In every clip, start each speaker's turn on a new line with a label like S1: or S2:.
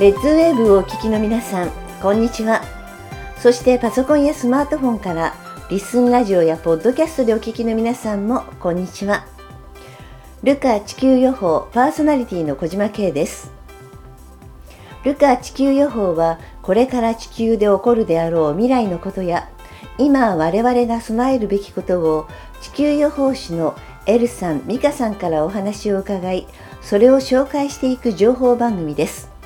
S1: レッズウェーブをお聞きの皆さんこんにちは。そしてパソコンやスマートフォンからリスンラジオやポッドキャストでお聞きの皆さんもこんにちは。ルカ地球予報パーソナリティの小島慶です。ルカ地球予報はこれから地球で起こるであろう未来のことや今我々が備えるべきことを地球予報士のエルさん、ミカさんからお話を伺いそれを紹介していく情報番組です。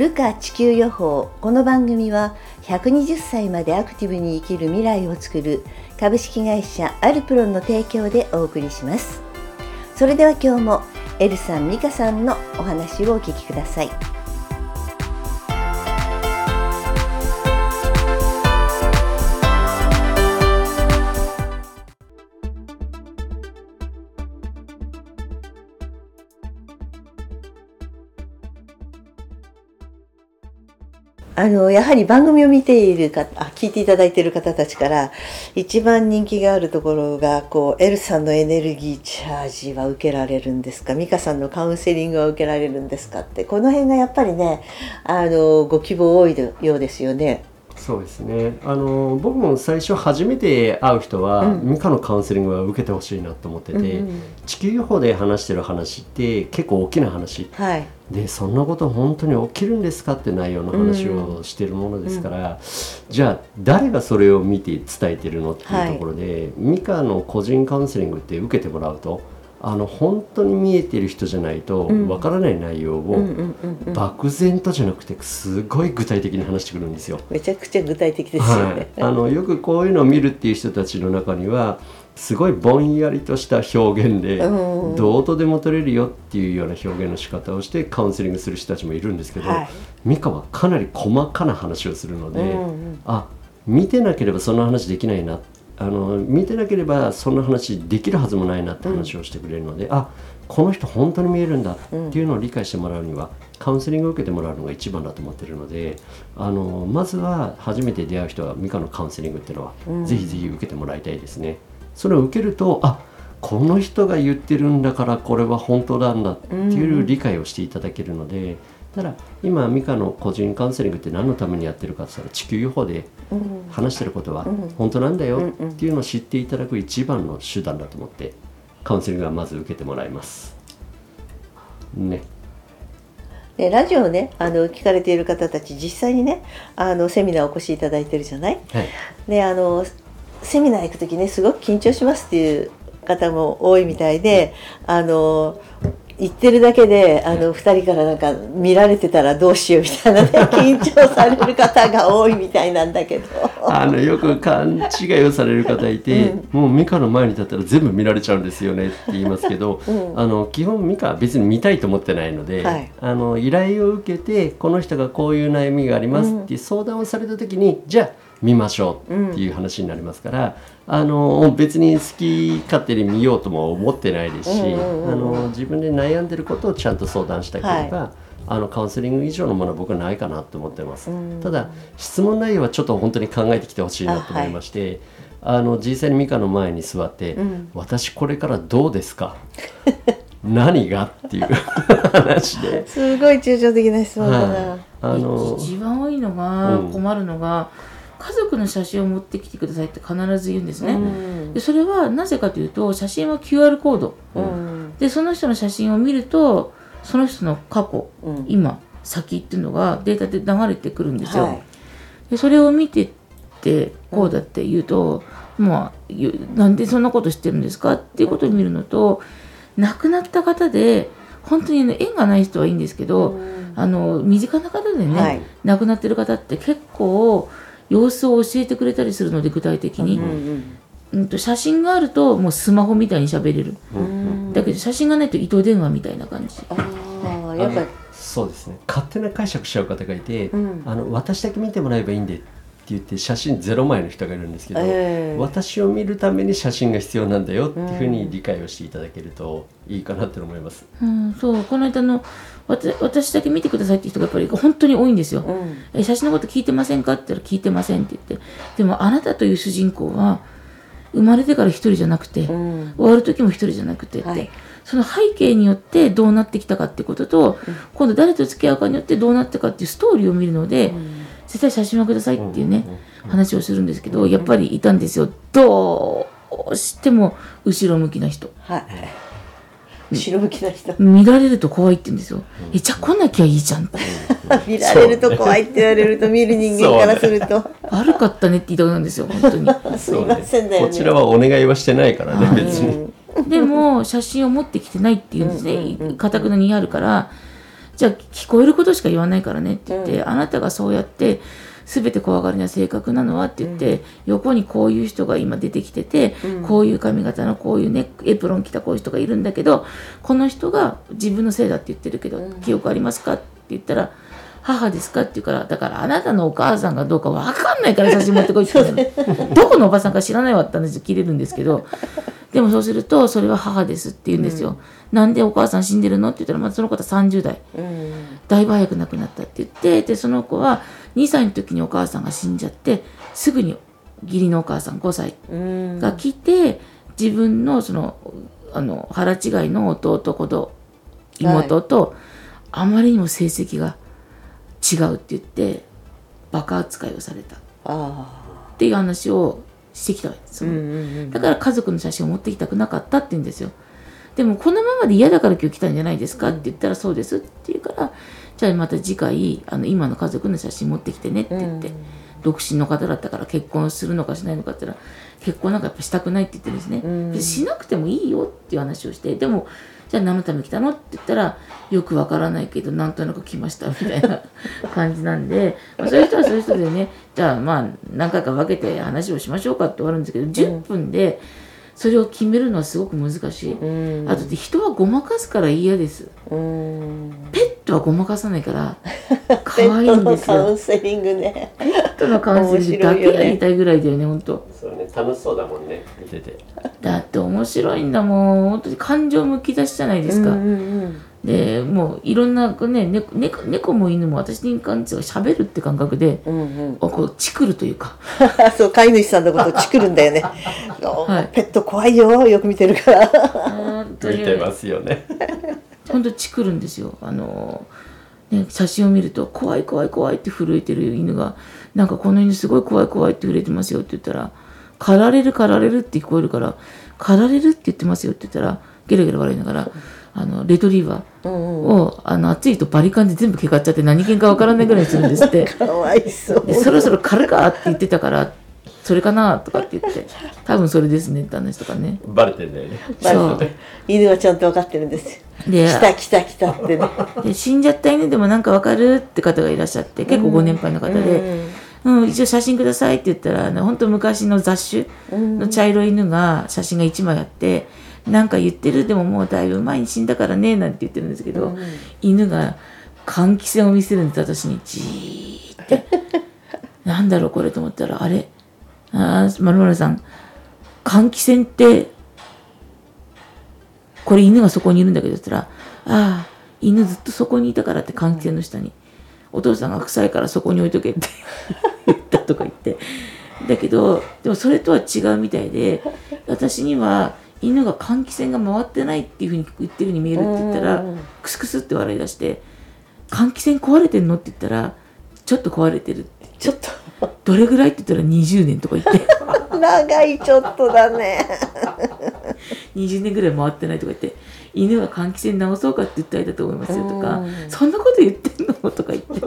S1: ルカ地球予報この番組は120歳までアクティブに生きる未来をつくる株式会社アルプロンの提供でお送りしますそれでは今日もエルさん、美香さんのお話をお聞きください。あのやはり番組を見ている方あ聞いていただいている方たちから一番人気があるところがこうエルさんのエネルギーチャージは受けられるんですか？美香さんのカウンセリングは受けられるんですかってこの辺がやっぱりねあのご希望多いようですよね。
S2: そうですね。あの僕も最初初めて会う人は、うん、ミカのカウンセリングは受けてほしいなと思ってて、うんうん、地球予報で話してる話って結構大きな話、はい、でそんなこと本当に起きるんですかって内容の話をしてるものですから、うん、じゃあ誰がそれを見て伝えてるのっていうところで、はい、ミカの個人カウンセリングって受けてもらうと。あの本当に見えてる人じゃないとわからない内容を漠然とじゃなくてすごい具体的に話してくるんですよ。
S1: めちゃくちゃ具体的ですよね。
S2: はい、あのよくこういうのを見るっていう人たちの中にはすごいぼんやりとした表現でどうとでも取れるよっていうような表現の仕方をしてカウンセリングする人たちもいるんですけど、はい、ミカはかなり細かな話をするので、うんうん、あ見てなければそんな話できないなあの見てなければそんな話できるはずもないなって話をしてくれるので、うん、あこの人本当に見えるんだっていうのを理解してもらうには、カウンセリングを受けてもらうのが一番だと思ってるのであのまずは初めて出会う人はミカのカウンセリングっていうのは、うん、ぜひぜひ受けてもらいたいですね。それを受けるとあこの人が言ってるんだからこれは本当なんだっていう理解をしていただけるので、ただ今美香の個人カウンセリングって何のためにやってるかって言ったら地球予報で話してることは本当なんだよっていうのを知っていただく一番の手段だと思ってカウンセリングはまず受けてもらいます。ね。
S1: でラジオをねあの聞かれている方たち実際にねあのセミナーお越しいただいてるじゃない、はい、であのセミナー行く時ねすごく緊張しますっていう方も多いみたいであの言ってるだけであの2人からなんか見られてたらどうしようみたいなね 緊張される方が多いみたいなんだけど。
S2: あのよく勘違いをされる方いて、うん、もう美香の前に立ったら全部見られちゃうんですよねって言いますけど、うん、あの基本美香は別に見たいと思ってないので、はい、あの依頼を受けてこの人がこういう悩みがありますって相談をされた時に、じゃあ見ましょうっていう話になりますから、うん、あの別に好き勝手に見ようとも思ってないですし、あの自分で悩んでることをちゃんと相談したければ、はい、あのカウンセリング以上のものは僕はないかなと思ってます、うん、ただ質問内容はちょっと本当に考えてきてほしいなと思いまして、あ、はい、の実際に美香の前に座って「私これからどうですか? 」何が？っていう 話で。
S1: すごい抽象的な質問だな、
S3: はい、あの一番多いのが困るのが、家族の写真を持ってきてくださいって必ず言うんですね、うん、でそれはなぜかというと写真は QR コード、うん、でその人の写真を見るとその人の過去、うん、今先っていうのがデータで流れてくるんですよ、はい、でそれを見てってこうだって言うと、まあなんでそんなこと知ってるんですか？っていうことを見るのと亡くなった方で本当に、ね、縁がない人はいいんですけど、あの身近な方でね、はい、亡くなってる方って結構様子を教えてくれたりするので具体的に、うんうん、と写真があるともうスマホみたいに喋れる、だけど写真がないと糸電話みたいな感じ。
S2: ああやっぱそうですね。勝手な解釈しちゃう方がいて、うん、あの私だけ見てもらえばいいんで言って写真ゼロ枚の人がいるんですけど、えー、私を見るために写真が必要なんだよっていうふうに理解をしていただけるといいかなって思います。
S3: うん、そう。この間の私だけ見てくださいって人がやっぱり本当に多いんですよ。うん、え写真のこと聞いてませんかって言ったら聞いてませんって言って。でもあなたという主人公は生まれてから一人じゃなくて、うん、終わる時も一人じゃなくてって、はい、その背景によってどうなってきたかってことと、今度誰と付き合うかによってどうなったかっていうストーリーを見るので、絶対写真はくださいっていうね、話をするんですけど、やっぱりいたんですよ。どうしても後ろ向きな人。
S1: はい後ろ向きな人。
S3: 見られると怖いって言うんですよ。え、じゃあ来なきゃいいじゃん。
S1: 見られると怖いって言われると見る人間からすると、
S3: 悪かったねって言いたくなるんですよ、本当に。
S1: すいませんだよね。
S2: こちらはお願いはしてないからね別に、
S3: でも写真を持ってきてないっていうんですね。かたくなに言い張るからじゃあ聞こえることしか言わないからねって言って、あなたがそうやって全て怖がりな性格なのはって言って、横にこういう人が今出てきてて、こういう髪型のこういうねエプロン着たこういう人がいるんだけどこの人が自分のせいだって言ってるけど、記憶ありますかって言ったら母ですかって言うからだからあなたのお母さんがどうか分かんないから写真持ってこいって言っ どこのおばさんか知らないわって話で切れるんですけどでもそうするとそれは母ですって言うんですよ、なんでお母さん死んでるのって言ったらまずその方30代
S1: うん。
S3: だいぶ早く亡くなったって言ってでその子は2歳の時にお母さんが死んじゃってすぐに義理のお母さん5歳
S1: うん。
S3: が来て自分のそのあの腹違いの弟子と妹と、あまりにも成績が違うって言ってバカ扱いをされた。っ
S1: あ。
S3: ていう話をしてきたわけですよ、
S1: あうんうんうん。
S3: だから家族の写真を持ってきたくなかったって言うんですよ。でもこのままで嫌だから今日来たんじゃないですかって言ったらそうですって言うからじゃあまた次回あの今の家族の写真持ってきてねって言って、独身の方だったから結婚するのかしないのかって言ったら結婚なんかやっぱしたくないって言ってるんですね、
S1: ん。
S3: でしなくてもいいよっていう話をしてでもじゃあ何のために来たのって言ったらよくわからないけどなんとなく来ましたみたいな感じなんで、まあ、そういう人はそういう人でねじゃあまあ何回か分けて話をしましょうかって終わるんですけど10分でそれを決めるのはすごく難しい、
S1: うん。
S3: あとで人はごまかすから嫌です。
S1: うん。
S3: ペットはごまかさないから 可
S1: ペ
S3: 愛いんですよ。
S1: カウンセリングね。
S3: ペットのカウンセリングだけやりたいぐらいだよね本当。
S2: そうね楽しそうだもんね。見てて。
S3: だって面白いんだもん。本当に感情むき出しじゃないですか、
S1: うんうん
S3: でもういろんなね猫猫猫も犬も私に関しては喋るって感覚で、
S1: うんうん。
S3: あこうチクるというか。
S1: そう飼い主さんのことチクるんだよね、
S3: い。
S1: ペット怖いよよく見てるから。
S3: 本当に。
S2: 見てますよね
S3: 本当チクるんですよ。あのね写真を見ると怖い怖い怖いって震えてる犬がなんかこの犬すごい怖い怖いって震えてますよって言ったら狩られる狩られるって聞こえるから狩られるって言ってますよって言ったらゲラゲラ笑いながらあのレトリーバーを、あの暑いとバリカンで全部毛刈っちゃって何犬かわからないぐらいにするんですって。
S1: かわいそう。
S3: でそろそろ狩るかって言ってたからそれかなとかって言って多分それですねって話とかね。
S2: バレてんだよね。
S3: そう。
S1: 犬はちゃんと分かってるんです。よ
S3: で
S1: 来た来た来たってね。
S3: で死んじゃった犬でもなんかわかるって方がいらっしゃって結構ご年配の方で、うん一応写真くださいって言ったらあの本当昔の雑種の茶色い犬が写真が1枚あってなんか言ってるでももうだいぶ前に死んだからねなんて言ってるんですけど、犬が換気扇を見せるんです私に。じーって。なんだろうこれと思ったらあれ？あーまるまるさん換気扇ってこれ犬がそこにいるんだけどって言ったら、ああ、犬ずっとそこにいたからって換気扇の下に。お父さんが臭いからそこに置いとけって 言ったとか言って。だけど、でもそれとは違うみたいで、私には犬が換気扇が回ってないっていうふうに言ってるように見えるって言ったら、クスクスって笑い出して、換気扇壊れてんのって言ったら、ちょっと壊れてるって。
S1: ちょっ
S3: どれぐらいって言ったら20年とか言って。
S1: と 長いちょっとだね。
S3: 20年ぐらい回ってないとか言って。犬は換気扇直そうかって言ったらいいだと思いますよとか。そんなこと言ってんのとか言って。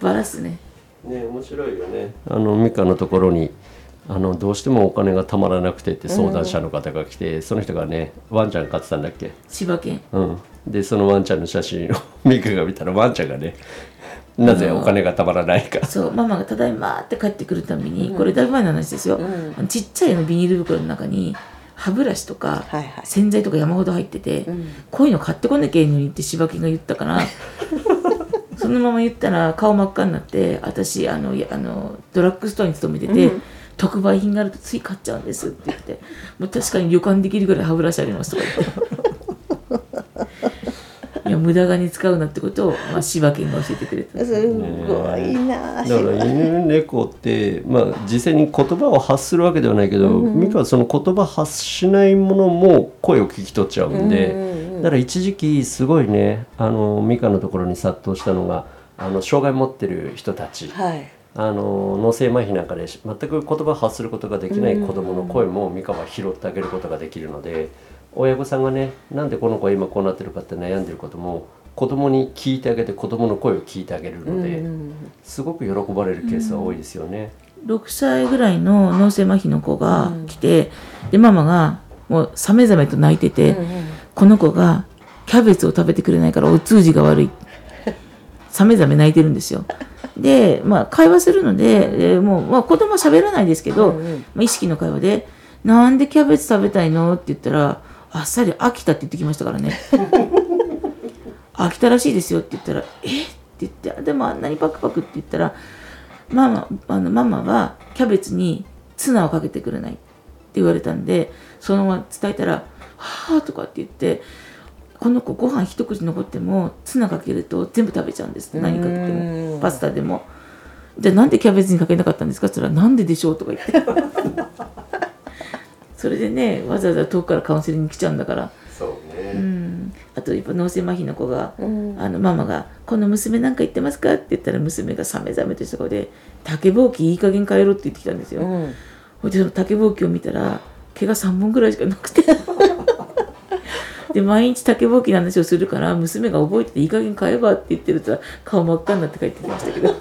S3: バラすね。
S2: ね面白いよね。あの美香のところにあのどうしてもお金がたまらなくてって相談者の方が来て、その人がねワンちゃん飼ってたんだっけ？
S3: 柴犬
S2: うん。でそのワンちゃんの写真を美香が見たらワンちゃんがねなぜお金がたまらないか。
S3: そうママが「ただいま」って帰ってくるたびに、これだいぶ前の話ですよ、あのちっちゃいのビニール袋の中に歯ブラシとか
S1: はいはい。
S3: 洗剤とか山ほど入ってて、こういうの買ってこなきゃいいのにって柴犬が言ったから そのまま言ったら顔真っ赤になって私あのあのドラッグストアに勤めてて、特売品があるとつい買っちゃうんですって言ってもう確かに旅館できるぐらい歯ブラシありますとか言っての無駄がに使うなってことを、まあ、柴犬が教えてくれた。
S1: すごいな、
S2: ね、だから犬猫って、まあ、実際に言葉を発するわけではないけど、うん、美香はその言葉発しないものも声を聞き取っちゃうんで、うんうんうん、だから一時期すごいねあの美香のところに殺到したのがあの障害持ってる人たち。はい。あの脳性麻痺なんかで全く言葉を発することができない子どもの声も美香は拾ってあげることができるので親御さんがねなんでこの子は今こうなってるかって悩んでることも子供に聞いてあげて子供の声を聞いてあげるので、すごく喜ばれるケースは多いですよね。
S3: 6歳ぐらいの脳性麻痺の子が来て、でママがもうさめざめと泣いてて、この子がキャベツを食べてくれないからお通じが悪いさめざめ泣いてるんですよ。で、まあ、会話するので、えー、もう、まあ、子供は喋らないですけど、まあ、意識の会話で「なんでキャベツ食べたいの?」って言ったらあっさり飽きたって言ってきましたからね 飽きたらしいですよって言ったらえ？って言ってでもあんなにパクパクって言ったらママあのママはキャベツにツナをかけてくれないって言われたんでそのまま伝えたら「はあ」とかって言ってこの子ご飯一口残ってもツナかけると全部食べちゃうんです何かけてもパスタでも。じゃあなんでキャベツにかけなかったんですかって言ったら「なんででしょう?」とか言ってそれでねわざわざ遠くからカウンセリングに来ちゃうんだから。
S2: そうね、う
S3: ん、あとやっぱ脳性麻痺の子が、うん、あのママが「この娘なんか言ってますか?」って言ったら娘がさめざめとした子で「竹ぼうきいい加減変えろ」って言ってきたんですよ、うん、ほいでその竹ぼうきを見たら毛が3本ぐらいしかなくて。で毎日竹ぼうきの話をするから娘が覚えてていい加減買えばって言ってると顔真っ赤になって帰ってきましたけど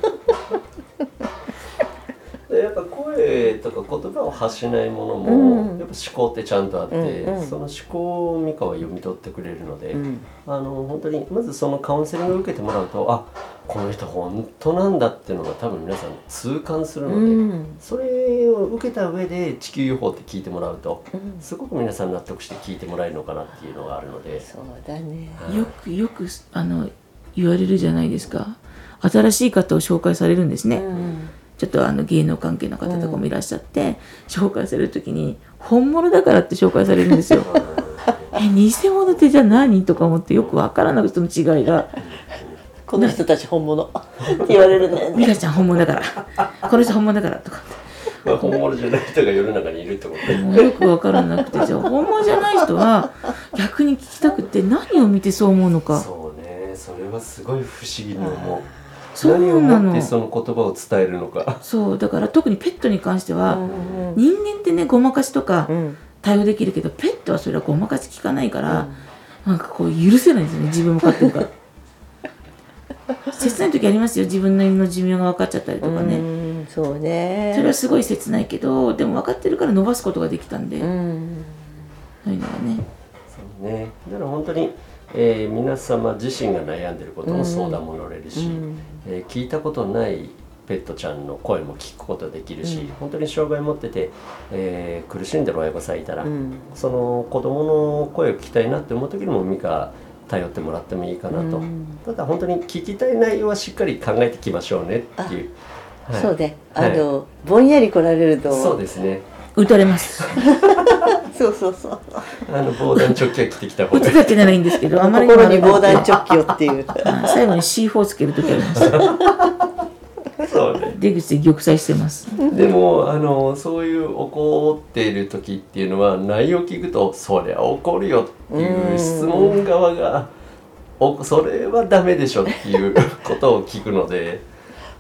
S2: やっぱ声とか言葉を発しないものも、やっぱ思考ってちゃんとあって、うんうん、その思考を美香は読み取ってくれるので、うん、あの本当にまずそのカウンセリングを受けてもらうとあこの人本当なんだっていうのが多分皆さん痛感するので、うん、それを受けた上で地球 UFO って聞いてもらうと、うん、すごく皆さん納得して聞いてもらえるのかなっていうのがあるので。
S1: そうだね、
S3: はい、よくよくあの言われるじゃないですか。新しい方を紹介されるんですね。うんちょっとあの芸能関係の方とかもいらっしゃって、紹介される時に本物だからって紹介されるんですよ。え偽物ってじゃあ何とか思ってよくわからなくての違いが。
S1: この人たち本物って言われるね。
S3: 美香ちゃん本物だから。この人本物だからとか。
S2: まあ、本物じゃない人が世の中にいるってことも
S3: よくわからなくてじゃあ本物じゃない人は逆に聞きたくて何を見てそう思うのか
S2: そうねそれはすごい不思議に思う何をもってその言葉を伝えるのか。
S3: そうだから特にペットに関しては、うんうん、人間ってねごまかしとか対応できるけど、ペットはそれはごまかし聞かないから、うん、なんかこう許せないんですよね自分も飼ってるか。ら切ない時ありますよ自分の犬の寿命が分かっちゃったりとかね、
S1: うそうね。
S3: それはすごい切ないけどでも分かってるから伸ばすことができたんで、うん、そういうのがね。
S2: そうね。だから本当にえー、皆様自身が悩んでることも相談も乗れるし、うん、えー、聞いたことないペットちゃんの声も聞くことできるし、うん、本当に障害持ってて、えー、苦しんでる親御さんいたら、うん、その子供の声を聞きたいなって思う時にも美香頼ってもらってもいいかなと、うん、ただ本当に聞きたい内容はしっかり考えていきましょうねっていう、
S1: はい、そうで。あの、はい、ぼんやり来られると
S2: そうですね
S3: 打たれます。
S1: そうそうそう。
S2: あの防弾チョッキは着てきた
S3: 方が打つだけならいいんですけど
S1: あまりに心に防弾チョッキをっていう。
S3: 最後に C4 つける時あります。そうね。出口で玉砕してます。
S2: でもあのそういう怒っている時っていうのは内容聞くとそりゃ怒るよっていう質問側がおそれはダメでしょっていうことを聞くので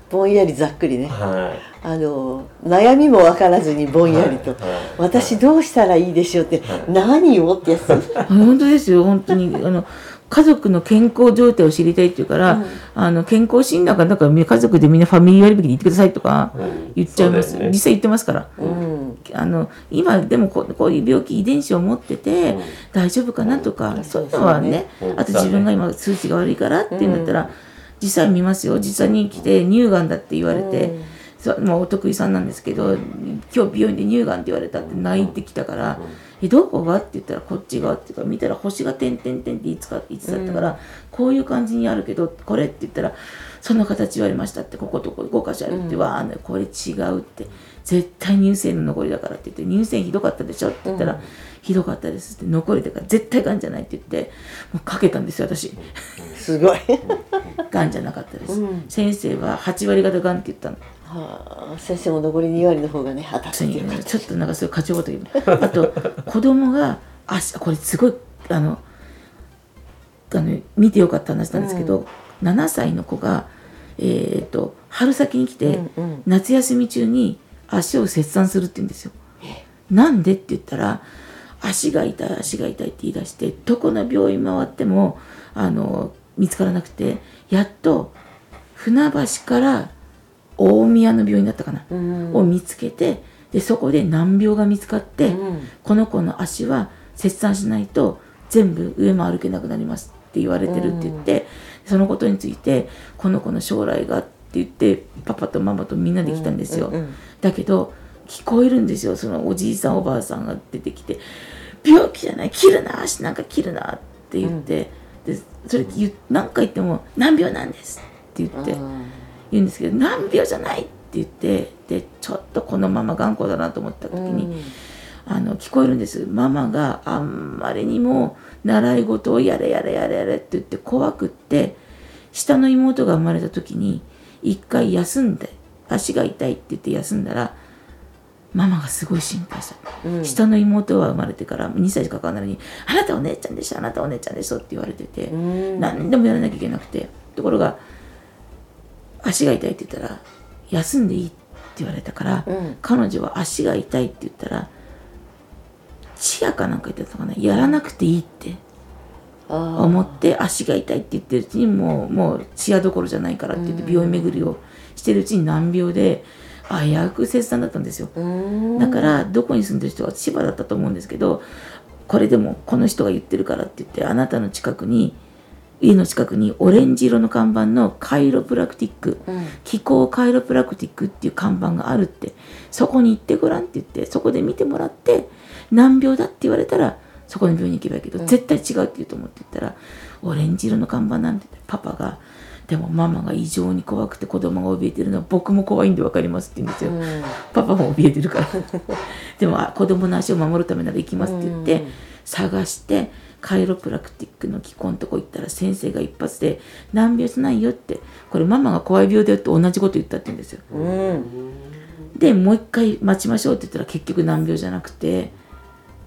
S1: ぼんやりざっくりね、
S2: は
S1: い、あの悩みも分からずにぼんやりと、はい。はい、私どうしたらいいでしょうって、何をってやつ。
S3: 本当ですよ本当に。あの家族の健康状態を知りたいっていうから、うん、あの健康診断がだから家族でみんなファミリー割引に行ってくださいとか言っちゃいます、うんね、実際言ってますから、うん、あの今でもここういう病気遺伝子を持ってて、大丈夫かなとか、そういうのはね、あと自分が今数値が悪いからっていうんだったら、実際見ますよ。実際に来て乳がんだって言われて、うん、そまあ、お得意さんなんですけど今日病院で乳がんって言われたって泣いてきたから「えどこが?」って言ったら「こっちが」って言うから見たら星が点々点っていつかいつだったから、こういう感じにあるけどこれって言ったら「その形言われましたってこことこ5箇所あるって、うん、わあ、ね、これ違うって絶対乳腺の残りだからって言って乳腺ひどかったでしょ？って言ったら、うん、ひどかったですって残りだから絶対がんじゃないって言ってもうかけたんですよ私。
S1: すごい。
S3: がんじゃなかったです、うん、先生は8割方がんって言ったの
S1: はあ、先生も残り2割の方がね当たって
S3: ちょっとなんかそういう過剰という。あと 子供があこれすごいあのあの見てよかった話なんですけど、うん、7歳の子が、えーと、春先に来て、うんうん、夏休み中に足を切断するって言うんですよ。なんでって言ったら足が痛い足が痛いって言い出してどこの病院回ってもあの見つからなくてやっと船橋から大宮の病院だったかな、うん、を見つけてでそこで難病が見つかって、うん、この子の足は切断しないと全部上も歩けなくなりますって言われてるって言って、うん、そのことについてこの子の将来がって言ってパパとママとみんなで来たんですよ、だけど聞こえるんですよそのおじいさんおばあさんが出てきて「病気じゃない切るな足なんか切るな」って言って、でそれ何回言っても「難病なんです」って言って言うんですけど「難病じゃない」って言ってでちょっとこのまま頑固だなと思った時に。あの聞こえるんです。ママがあんまりにも習い事をやれやれやれやれって言って怖くって下の妹が生まれた時に一回休んで足が痛いって言って休んだらママがすごい心配した、うん、下の妹は生まれてから2歳しか変わらないのに「あなたお姉ちゃんでしょあなたお姉ちゃんでしょ」って言われてて、うん、何でもやらなきゃいけなくて。ところが足が痛いって言ったら「休んでいい」って言われたから、うん、彼女は足が痛いって言ったらチアかなんか言ってたかなやらなくていいって思って足が痛いって言ってるうちにもうもうチアどころじゃないからって言って病院巡りをしてるうちに難病で危うく切断だったんですよ。だからどこに住んでる人は千葉だったと思うんですけどこれでもこの人が言ってるからって言ってあなたの近くに家の近くにオレンジ色の看板のカイロプラクティック、うん、気候カイロプラクティックっていう看板があるってそこに行ってごらんって言ってそこで見てもらって難病だって言われたらそこの病院に行けばいいけど、うん、絶対違うって言うと思って言ったらオレンジ色の看板なんてパパがでもママが異常に怖くて子供が怯えてるのは僕も怖いんで分かりますって言うんですよ、うん、パパも怯えてるから。でも子供の足を守るためなら行きますって言って、探してカイロプラクティックの機構のとこ行ったら先生が一発で「難病じゃないよ」ってこれママが怖い病だよって同じこと言ったって言うんですよ、うん、でもう一回待ちましょうって言ったら結局難病じゃなくて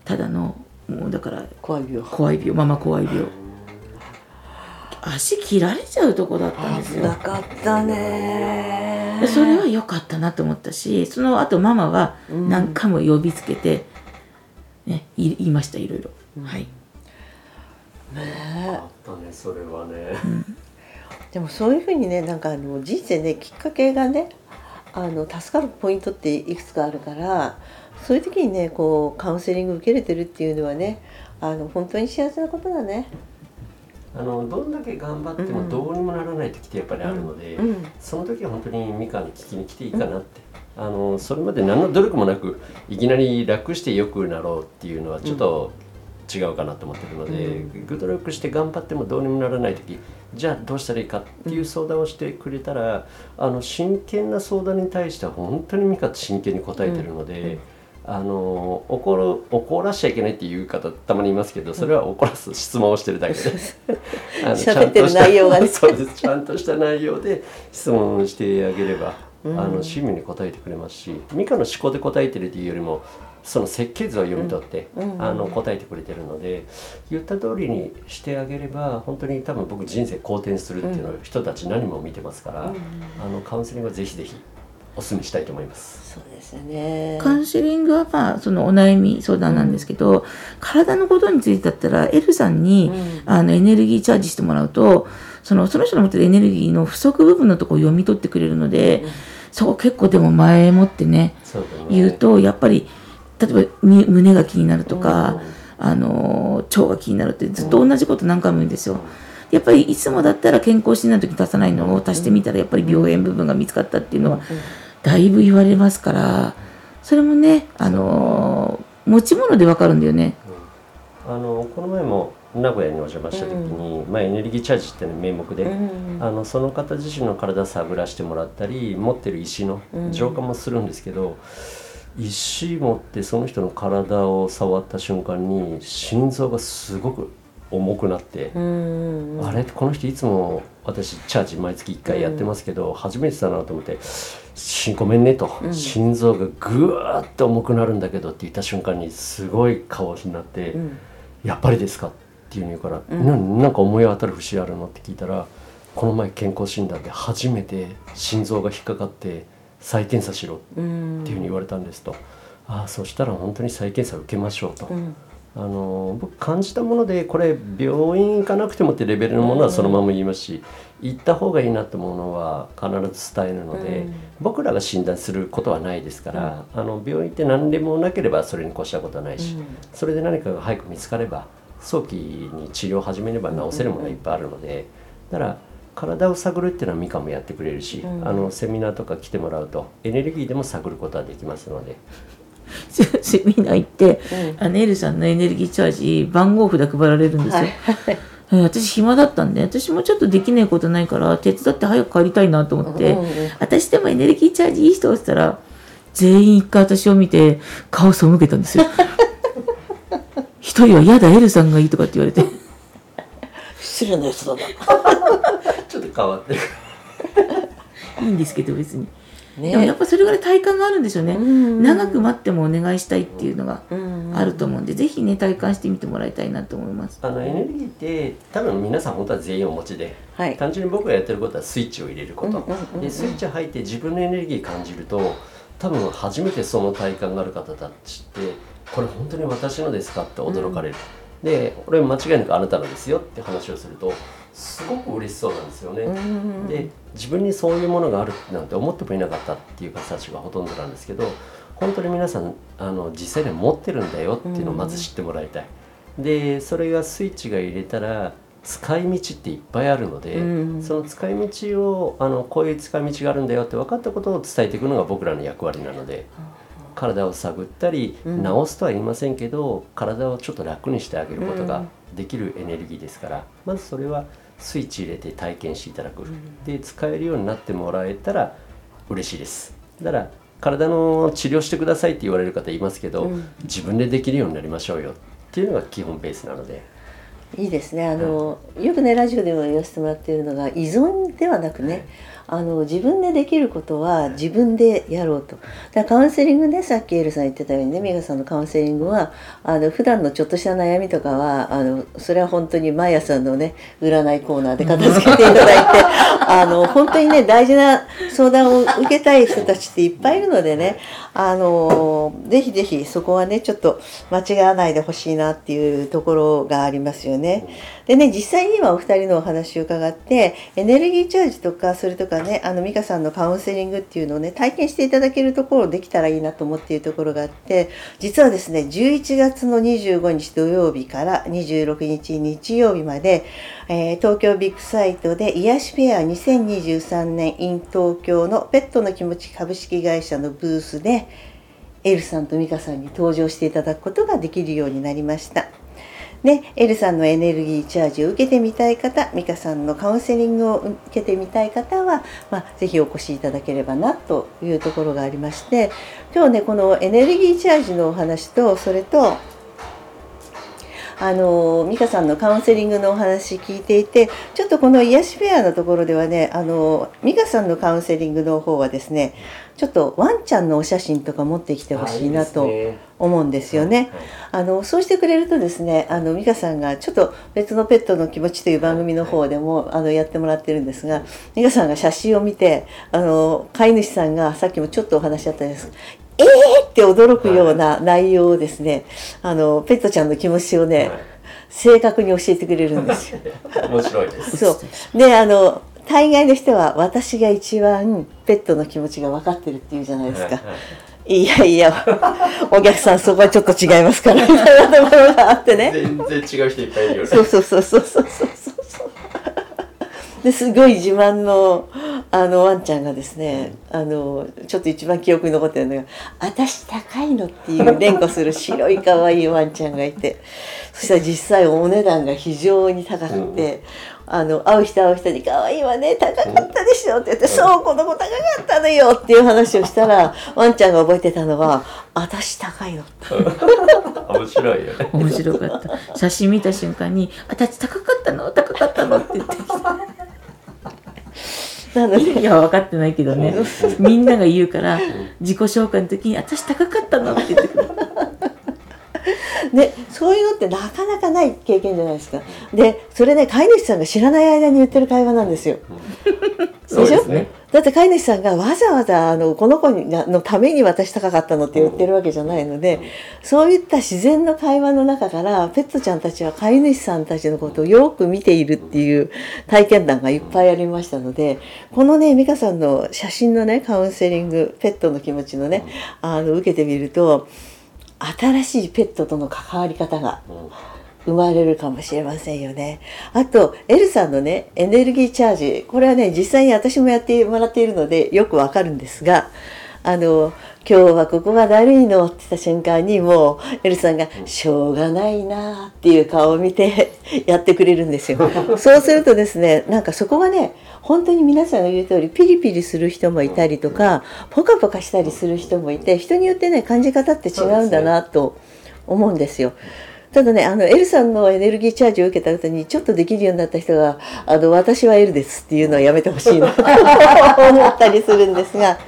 S3: ただのもうだから
S1: 怖い病。
S3: 怖い病ママ怖い病。足切られちゃうとこだったんですよ。
S1: なかったね。
S3: それは良かったなと思ったしその後ママは何回も呼びつけて、ね、言いましたいろいろ、うん、はい
S2: ね。あったねそれはね、
S1: うん、でもそういうふうにねなんかあの人生ねきっかけがねあの助かるポイントっていくつかあるからそういう時にねこうカウンセリング受けれてるっていうのはねあの本当に幸せなことだね。
S2: あのどんだけ頑張ってもどうにもならない時ってやっぱりあるので、うん。うん、その時は本当にミカに聞きに来ていいかなって、うん、あのそれまで何の努力もなくいきなり楽して良くなろうっていうのはちょっと違うかなと思ってるので、グ努力して頑張ってもどうにもならない時じゃあどうしたらいいかっていう相談をしてくれたら、あの真剣な相談に対しては本当にミカって真剣に答えてるので。あの怒る怒らしちゃいけないっていう方たまにいますけどそれは怒らす質問をしてるだけで。
S1: あのちゃんとした内容がね。
S2: そうです。ちゃんとした内容で質問してあげれば、うん、あの趣味に答えてくれますしミカの思考で答えてるっていうよりもその設計図を読み取って、うん、あの答えてくれてるので言った通りにしてあげれば本当に多分僕人生好転するっていうのを人たち何も見てますから、うん、あのカウンセリングはぜひぜひお勧めしたいと思います。
S1: そうですよね。
S3: カウンセリングはまあそのお悩み相談なんですけど、うん、体のことについてだったらエルさんに、うん、あのエネルギーチャージしてもらうと、そのその人の持ってるエネルギーの不足部分のところを読み取ってくれるので、うん、そこ結構でも前もってね、ね。言うとやっぱり例えば胸が気になるとか、あの腸が気になるってずっと同じこと何回も言うんですよ。やっぱりいつもだったら健康診断の時に足さないのを足してみたらやっぱり病変部分が見つかったっていうのはだいぶ言われますからそれもねあの持ち物でわかるんだよね。
S2: あのこの前も名古屋にお邪魔した時に、まあ、エネルギーチャージっていうの名目で、あのその方自身の体探らしてもらったり持ってる石の浄化もするんですけど、石持ってその人の体を触った瞬間に心臓がすごく重くなって、あれ？この人いつも私チャージ毎月1回やってますけど、初めてだなと思って「ごめんね」と、心臓がぐわっと重くなるんだけど」って言った瞬間にすごい顔になって「やっぱりですか?」っていうの言うから「なんか思い当たる節あるの?」って聞いたらこの前健康診断で初めて心臓が引っかかって再検査しろっていうふうに言われたんですと。ああそしたら本当に再検査受けましょうと、あの僕感じたものでこれ病院行かなくてもってレベルのものはそのまま言いますし、行った方がいいなってものは必ず伝えるので、僕らが診断することはないですから、あの病院って何でもなければそれに越したことはないし、それで何かが早く見つかれば早期に治療を始めれば治せるものはいっぱいあるのでだから体を探るっていうのはミカもやってくれるし、あのセミナーとか来てもらうとエネルギーでも探ることはできますので。
S3: セミナー行って、うん、あネイルさんのエネルギーチャージ番号札配られるんですよ。はい、私暇だったんで私もちょっとできないことないから手伝って早く帰りたいなと思って、うんうん、私でもエネルギーチャージいい人って言ったら全員一回私を見て顔背けたんですよ。一人は「嫌だエルさんがいい」とかって言われて
S1: 失礼なやつだな
S2: ちょっと変わってる。
S3: いいんですけど別に。ね、でもやっぱそれぐらい体感があるんですよね、長く待ってもお願いしたいっていうのがあると思うんで、ぜひね体感してみてもらいたいなと思います。
S2: あのエネルギーって多分皆さん本当は全員お持ちで、はい、単純に僕がやってることはスイッチを入れること、でスイッチ入って自分のエネルギー感じると多分初めてその体感がある方たちってこれ本当に私のですかって驚かれる、うん、で俺間違いなくあなたのですよって話をするとすごく嬉しそうなんですよね。で自分にそういうものがあるなんて思ってもいなかったっていう方たちがほとんどなんですけど本当に皆さんあの実際に持ってるんだよっていうのをまず知ってもらいたい。でそれがスイッチが入れたら使い道っていっぱいあるので、その使い道をあのこういう使い道があるんだよって分かったことを伝えていくのが僕らの役割なので。体を探ったり、治すとは言いませんけど体をちょっと楽にしてあげることができるエネルギーですからまずそれはスイッチ入れて体験していただく、うん、で使えるようになってもらえたら嬉しいです。だから体の治療してくださいって言われる方いますけど、うん、自分でできるようになりましょうよ。っていうのが基本ベースなので。
S1: いいですね。あの、よくねラジオでも言わせてもらっているのが依存ではなくね、はいあの自分でできることは自分でやろうとだカウンセリングねさっきエルさん言ってたようにね美香さんのカウンセリングはあの普段のちょっとした悩みとかはあのそれは本当に毎朝のね占いコーナーで片付けていただいて あの本当にね大事な相談を受けたい人たちっていっぱいいるのでねあのぜひぜひそこはねちょっと間違わないでほしいなっていうところがありますよね。でね実際に今お二人のお話を伺ってエネルギーチャージとかそれとかねあの美香さんのカウンセリングっていうのをね体験していただけるところできたらいいなと思っているところがあって実はですね11月の25日土曜日から26日日曜日まで、えー、東京ビッグサイトで癒しフェア2023年 in 東京のペットの気持ち株式会社のブースでエルさんと美香さんに登場していただくことができるようになりました。ね、エルさんのエネルギーチャージを受けてみたい方、美香さんのカウンセリングを受けてみたい方は、まあ、ぜひお越しいただければなというところがありまして、今日ね、このエネルギーチャージのお話と、それと、あの美香さんのカウンセリングのお話聞いていてちょっとこの癒しフェアのところではねあの美香さんのカウンセリングの方はですねちょっとワンちゃんのお写真とか持ってきてほしいなと思うんですよね。あのそうしてくれるとですねあの美香さんがちょっと別のペットの気持ちという番組の方でもあのやってもらってるんですが美香さんが写真を見てあの飼い主さんがさっきもちょっとお話しあったんですえーって驚くような内容をですね、あのペットちゃんの気持ちをね、正確に教えてくれるんですよ。
S2: 面白いです。
S1: そう。で、あの大概の人は私が一番ペットの気持ちが分かってるっていうじゃないですか。いやいや、お客さんそこはちょっと違いますから、みたいなところがあってね。
S2: 全然違う人いっぱいいるよね。
S1: そうそうそうそうそうそう。ですごい自慢のあのワンちゃんがですねあのちょっと一番記憶に残ってるのが「私高いの」っていう連呼する白い可愛いワンちゃんがいてそしたら実際お値段が非常に高くて。あの会う人会う人に「可愛いわね高かったでしょ」って言って「そうこの子高かったのよ」っていう話をしたらワンちゃんが覚えてたのは「私高いの」
S2: 面白いよね。
S3: 面白かった。写真見た瞬間に「私高かったの？高かったの」って言ってきたなのでいや分かってないけどねみんなが言うから自己紹介の時に「私高かったの?」って言ってくる。
S1: でそういうのってなかなかない経験じゃないですかでそれね飼い主さんが知らない間に言ってる会話なんですよ。でしょ、ね、だって飼い主さんがわざわざあのこの子のために私高かったのって言ってるわけじゃないので、そういった自然の会話の中からペットちゃんたちは飼い主さんたちのことをよく見ているっていう体験談がいっぱいありましたのでこのね美香さんの写真のねカウンセリングペットの気持ちのねあの受けてみると新しいペットとの関わり方が生まれるかもしれませんよね。あと、エルさんのね、エネルギーチャージ。これはね、実際に私もやってもらっているのでよくわかるんですが、あの、今日はここがだるいのって言った瞬間にもうエルさんが「しょうがないな」っていう顔を見て やってくれるんですよ。そうするとですねなんかそこがね本当に皆さんが言う通りピリピリする人もいたりとかポカポカしたりする人もいて人によってね感じ方って違うんだなと思うんですよ。ただねあのエルさんのエネルギーチャージを受けた後にちょっとできるようになった人が「あの私はエルです」っていうのはやめてほしいなと 思ったりするんですが。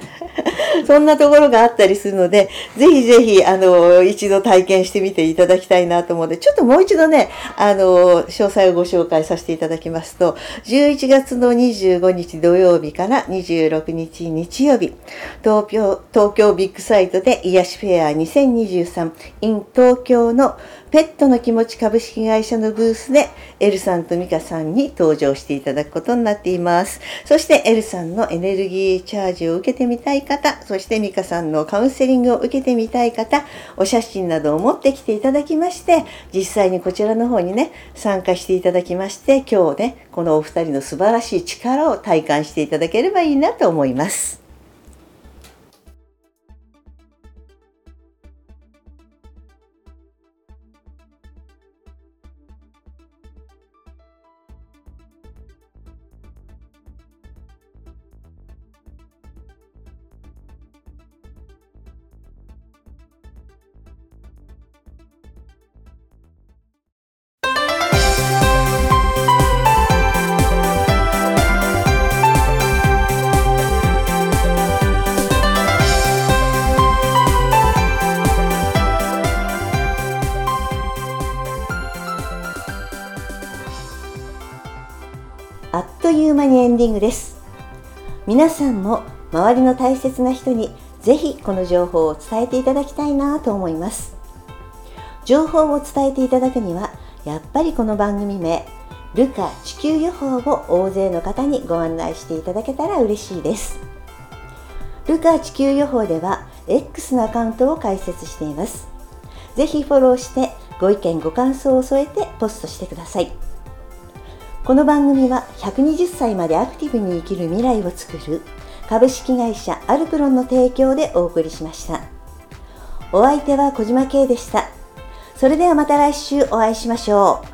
S1: そんなところがあったりするので、ぜひぜひ、あの、一度体験してみていただきたいなと思うので、ちょっともう一度ね、あの、詳細をご紹介させていただきますと、11月の25日土曜日から26日日曜日、東京、東京ビッグサイトで癒しフェア2023 in 東京のペットの気持ち株式会社のブースでエルさんとミカさんに登場していただくことになっています。そしてエルさんのエネルギーチャージを受けてみたい方、そしてミカさんのカウンセリングを受けてみたい方、お写真などを持ってきていただきまして、実際にこちらの方にね、参加していただきまして、今日ね、このお二人の素晴らしい力を体感していただければいいなと思います。ディングです。皆さんも周りの大切な人にぜひこの情報を伝えていただきたいなと思います。情報を伝えていただくにはやっぱりこの番組名ルカ地球予報を大勢の方にご案内していただけたら嬉しいです。ルカ地球予報では X のアカウントを開設しています。ぜひフォローしてご意見ご感想を添えてポストしてください。この番組は120歳までアクティブに生きる未来を作る株式会社アルプロンの提供でお送りしました。お相手は小島慶でした。それではまた来週お会いしましょう。